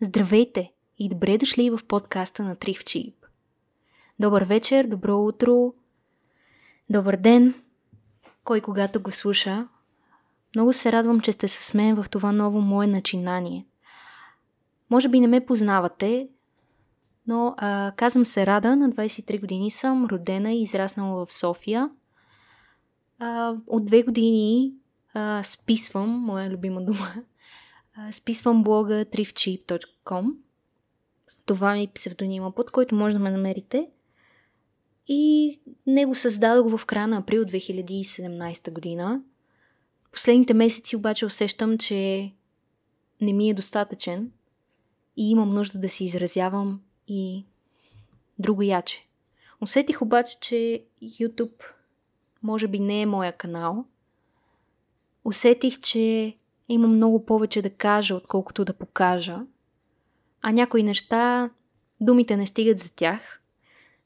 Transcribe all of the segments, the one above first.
Здравейте и добре дошли в подкаста на Тривчип. Добър вечер, добро утро, добър ден, кой когато го слуша. Много се радвам, че сте с мен в това ново мое начинание. Може би не ме познавате, но а, казвам се Рада, на 23 години съм, родена и израснала в София. А, от две години а, списвам, моя любима дума, списвам блога thriftcheap.com. Това е псевдонима, под който може да ме намерите. И него създадох в края на април 2017 година. Последните месеци обаче усещам, че не ми е достатъчен и имам нужда да се изразявам и друго яче. Усетих обаче, че YouTube може би не е моя канал. Усетих, че има много повече да кажа, отколкото да покажа. А някои неща, думите не стигат за тях.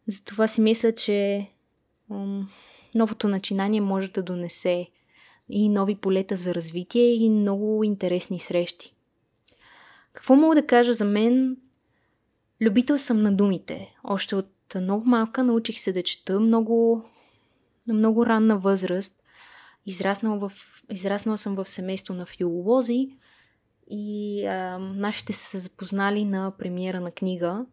Затова си мисля, че м- новото начинание може да донесе и нови полета за развитие и много интересни срещи. Какво мога да кажа за мен? Любител съм на думите. Още от много малка научих се да чета много, на много ранна възраст. Израснала, в, израснала съм в семейство на филолози и а, нашите са запознали на премиера на книга,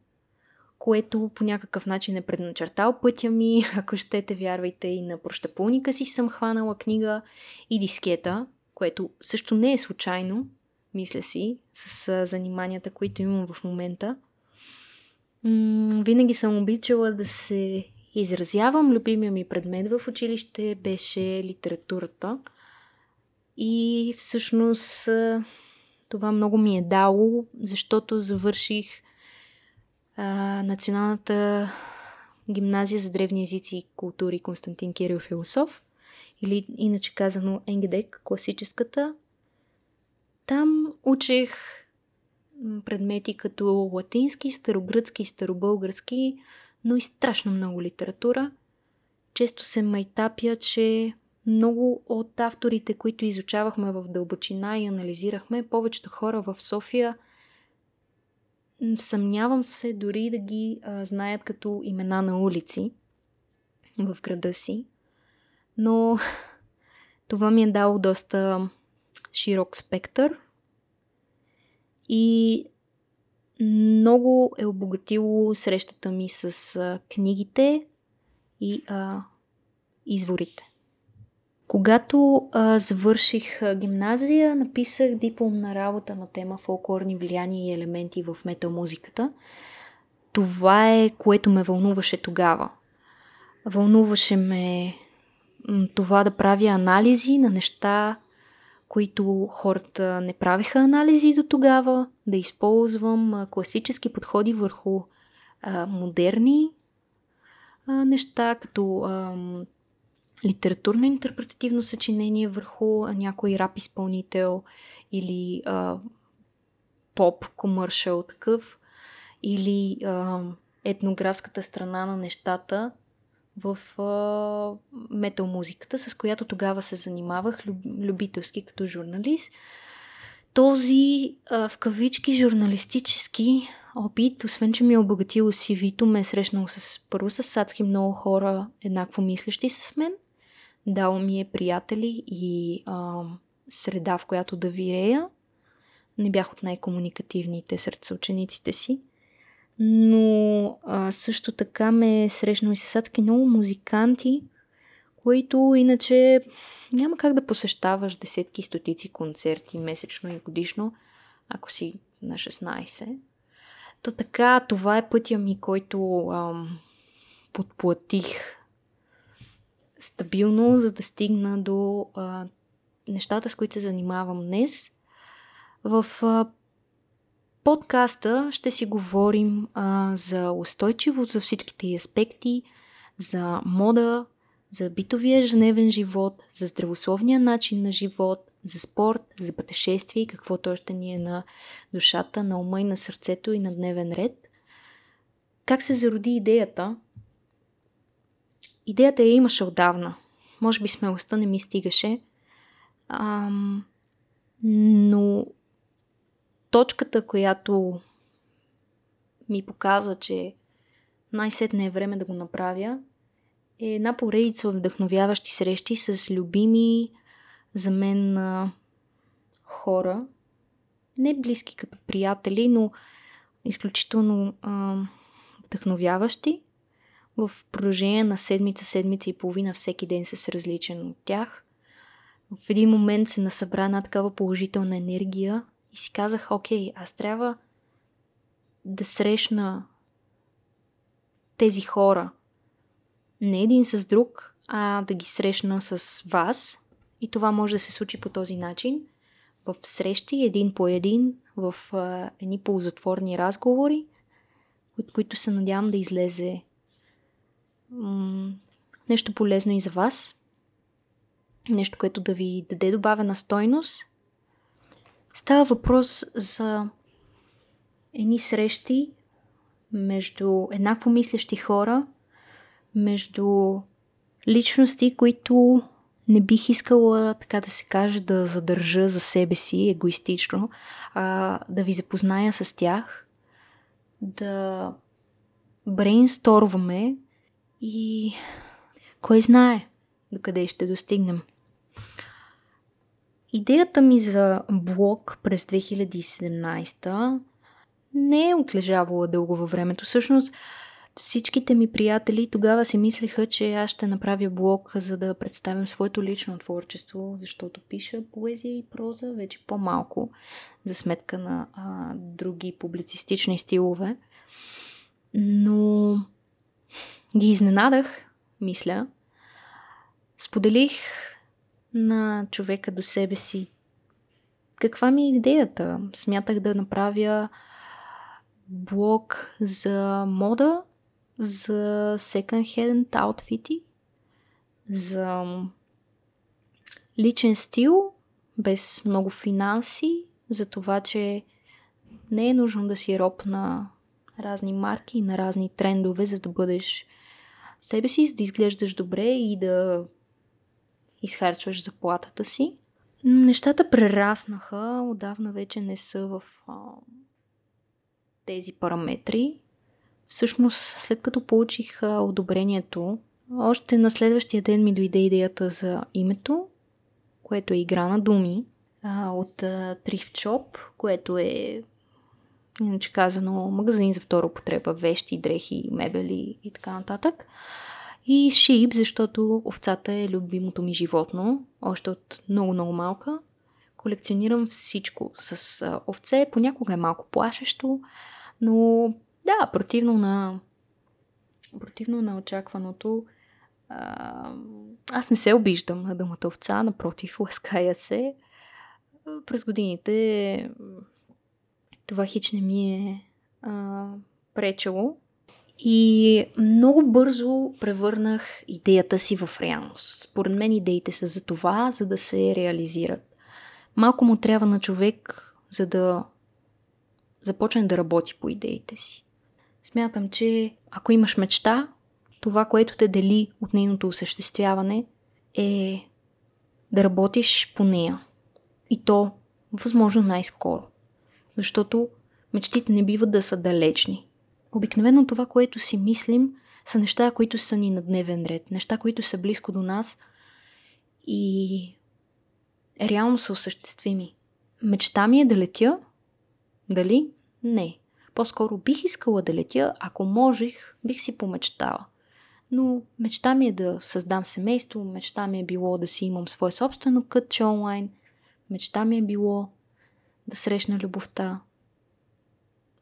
което по някакъв начин е предначертал пътя ми. Ако щете, вярвайте и на прощапулника си съм хванала книга и дискета, което също не е случайно, мисля си, с заниманията, които имам в момента. М- винаги съм обичала да се изразявам. Любимия ми предмет в училище беше литературата. И всъщност това много ми е дало, защото завърших а, Националната гимназия за древни езици и култури Константин Кирил Философ, или иначе казано НГДЕК, класическата. Там учих предмети като латински, старогръцки, старобългарски, но и страшно много литература. Често се майтапя, че много от авторите, които изучавахме в дълбочина и анализирахме, повечето хора в София съмнявам се дори да ги а, знаят като имена на улици в града си. Но това ми е дало доста широк спектър и много е обогатило срещата ми с а, книгите и а, изворите. Когато а, завърших гимназия, написах дипломна работа на тема фолклорни влияния и елементи в метал-музиката. Това е което ме вълнуваше тогава. Вълнуваше ме това да правя анализи на неща, които хората не правиха анализи до тогава, да използвам класически подходи върху а, модерни а, неща, като а, литературно интерпретативно съчинение върху някой рап изпълнител или а, поп комършъл такъв, или а, етнографската страна на нещата в а, метал музиката, с която тогава се занимавах люб, любителски като журналист. Този а, в кавички журналистически опит, освен че ми е обогатил CV-то, ме е срещнал с първо с адски много хора, еднакво мислещи с мен. Дал ми е приятели и а, среда, в която да вирея. Не бях от най-комуникативните сред съучениците си но а, също така ме е срещнал и с адски много музиканти, които иначе няма как да посещаваш десетки стотици концерти месечно и годишно, ако си на 16. То така, това е пътя ми, който ам, подплатих стабилно, за да стигна до а, нещата, с които се занимавам днес. В а, подкаста ще си говорим а, за устойчивост за всичките аспекти, за мода, за битовия женевен живот, за здравословния начин на живот, за спорт, за пътешествие и каквото още ни е на душата, на ума и на сърцето и на дневен ред. Как се зароди идеята? Идеята я имаше отдавна. Може би смелостта не ми стигаше. Ам, но точката, която ми показа, че най-сетне е време да го направя, е една поредица вдъхновяващи срещи с любими за мен хора, не близки като приятели, но изключително а, вдъхновяващи. В продължение на седмица, седмица и половина всеки ден с различен от тях. В един момент се насъбра една такава положителна енергия и си казах, окей, аз трябва да срещна тези хора не един с друг, а да ги срещна с вас. И това може да се случи по този начин. В срещи, един по един, в а, едни ползотворни разговори, от които се надявам да излезе м- нещо полезно и за вас. Нещо, което да ви даде добавена стойност. Става въпрос за едни срещи между еднакво мислещи хора, между личности, които не бих искала, така да се каже, да задържа за себе си егоистично, а да ви запозная с тях, да брейнсторваме и кой знае докъде ще достигнем. Идеята ми за блог през 2017 не е отлежавала дълго във времето. Всъщност, всичките ми приятели тогава си мислеха, че аз ще направя блог, за да представям своето лично творчество, защото пиша поезия и проза вече по-малко, за сметка на а, други публицистични стилове. Но ги изненадах, мисля. Споделих на човека до себе си каква ми е идеята. Смятах да направя блог за мода, за second-hand аутфити, за личен стил, без много финанси, за това, че не е нужно да си роб на разни марки, на разни трендове, за да бъдеш себе си, да изглеждаш добре и да изхарчваш заплатата си. Нещата прераснаха, отдавна вече не са в а, тези параметри. Всъщност, след като получих а, одобрението, още на следващия ден ми дойде идеята за името, което е игра на думи, а, от а, Shop, което е иначе казано магазин за втора употреба, вещи, дрехи, мебели и така нататък. И шип, защото овцата е любимото ми животно, още от много-много малка. Колекционирам всичко с овце, понякога е малко плашещо, но да, противно на, противно на очакваното, а, аз не се обиждам на думата овца, напротив, лаская се. През годините това хич не ми е а, пречело. И много бързо превърнах идеята си в реалност. Според мен идеите са за това, за да се реализират. Малко му трябва на човек, за да започне да работи по идеите си. Смятам, че ако имаш мечта, това, което те дели от нейното осъществяване, е да работиш по нея. И то възможно най-скоро. Защото мечтите не биват да са далечни. Обикновено това, което си мислим, са неща, които са ни на дневен ред, неща, които са близко до нас и реално са осъществими. Мечта ми е да летя, дали? Не. По-скоро бих искала да летя, ако можех, бих си помечтала. Но мечта ми е да създам семейство, мечта ми е било да си имам свое собствено кътче онлайн, мечта ми е било да срещна любовта,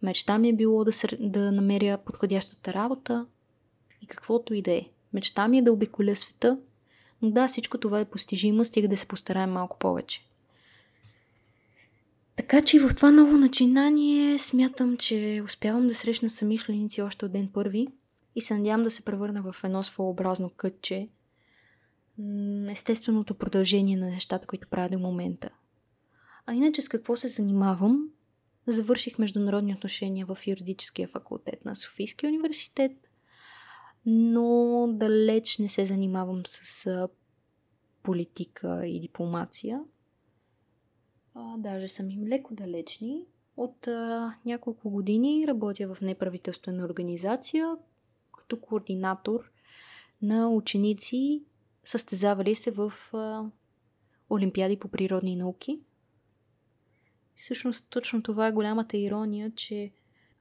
мечта ми е било да, ср... да намеря подходящата работа и каквото и да е. Мечта ми е да обиколя света, но да, всичко това е постижимо, стига да се постараем малко повече. Така че в това ново начинание смятам, че успявам да срещна самишленици още от ден първи и се надявам да се превърна в едно своеобразно кътче, естественото продължение на нещата, които правя до момента. А иначе с какво се занимавам? Завърших международни отношения в юридическия факултет на Софийския университет, но далеч не се занимавам с политика и дипломация – а, даже са ми леко далечни. От а, няколко години работя в неправителствена организация като координатор на ученици, състезавали се в а, Олимпиади по природни науки. Всъщност точно това е голямата ирония, че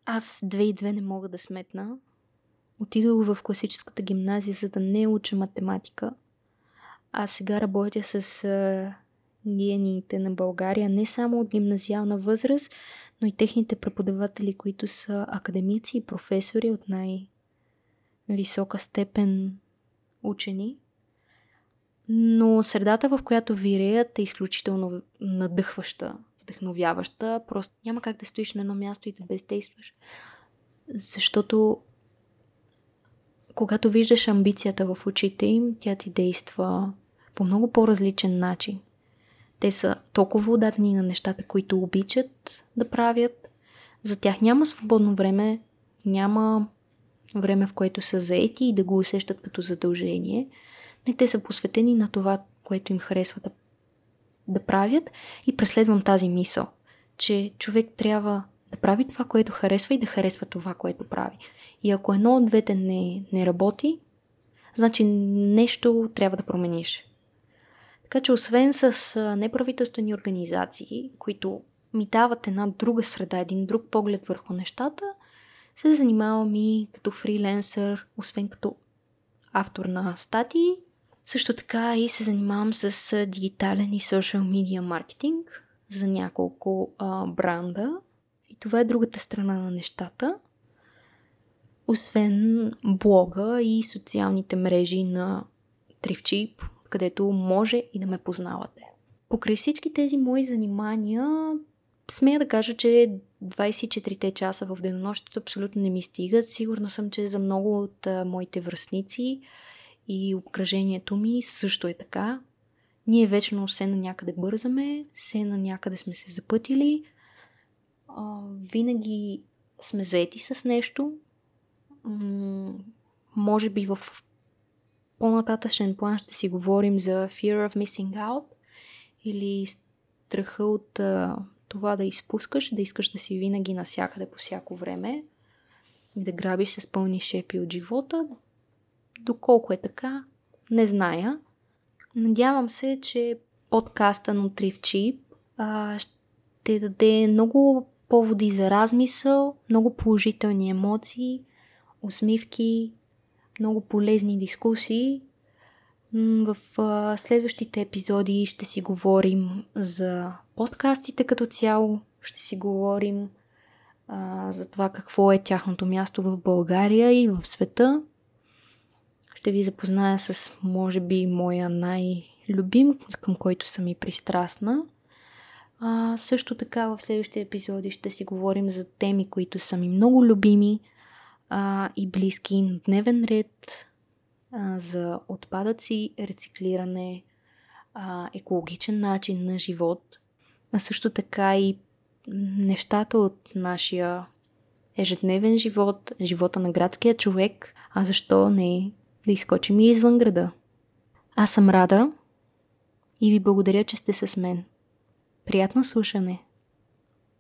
аз две и две не мога да сметна. Отидох в класическата гимназия, за да не уча математика. А сега работя с а, гениите на България не само от гимназиална възраст, но и техните преподаватели, които са академици и професори от най-висока степен учени. Но средата, в която виреят, е изключително надъхваща, вдъхновяваща. Просто няма как да стоиш на едно място и да бездействаш. Защото когато виждаш амбицията в очите им, тя ти действа по много по-различен начин. Те са толкова отдадени на нещата, които обичат да правят. За тях няма свободно време, няма време, в което са заети и да го усещат като задължение. Не, те са посветени на това, което им харесва да, да правят и преследвам тази мисъл, че човек трябва да прави това, което харесва и да харесва това, което прави. И ако едно от двете не, не работи, значи нещо трябва да промениш. Така че освен с неправителствени организации, които ми дават една друга среда, един друг поглед върху нещата, се занимавам и като фриленсър, освен като автор на статии. Също така и се занимавам с дигитален и social media маркетинг за няколко а, бранда. И това е другата страна на нещата. Освен блога и социалните мрежи на Трифчип, където може и да ме познавате. Покрай всички тези мои занимания, смея да кажа, че 24-те часа в денонощието абсолютно не ми стигат. Сигурна съм, че за много от а, моите връзници и обкръжението ми също е така. Ние вечно все на някъде бързаме, все на някъде сме се запътили. А, винаги сме заети с нещо. М- може би в по-нататъчен план ще си говорим за fear of missing out или страха от а, това да изпускаш, да искаш да си винаги насякъде по всяко време да грабиш с пълни шепи от живота. Доколко е така, не зная. Надявам се, че подкаста на а, ще даде много поводи за размисъл, много положителни емоции, усмивки, много полезни дискусии. В следващите епизоди ще си говорим за подкастите като цяло, ще си говорим а, за това какво е тяхното място в България и в света. Ще ви запозная с, може би, моя най-любим, към който съм и пристрастна. А, също така в следващите епизоди ще си говорим за теми, които са ми много любими – а, и близки на дневен ред а, за отпадъци, рециклиране, а, екологичен начин на живот, а също така и нещата от нашия ежедневен живот, живота на градския човек, а защо не да изкочим и извън града. Аз съм Рада и ви благодаря, че сте с мен. Приятно слушане!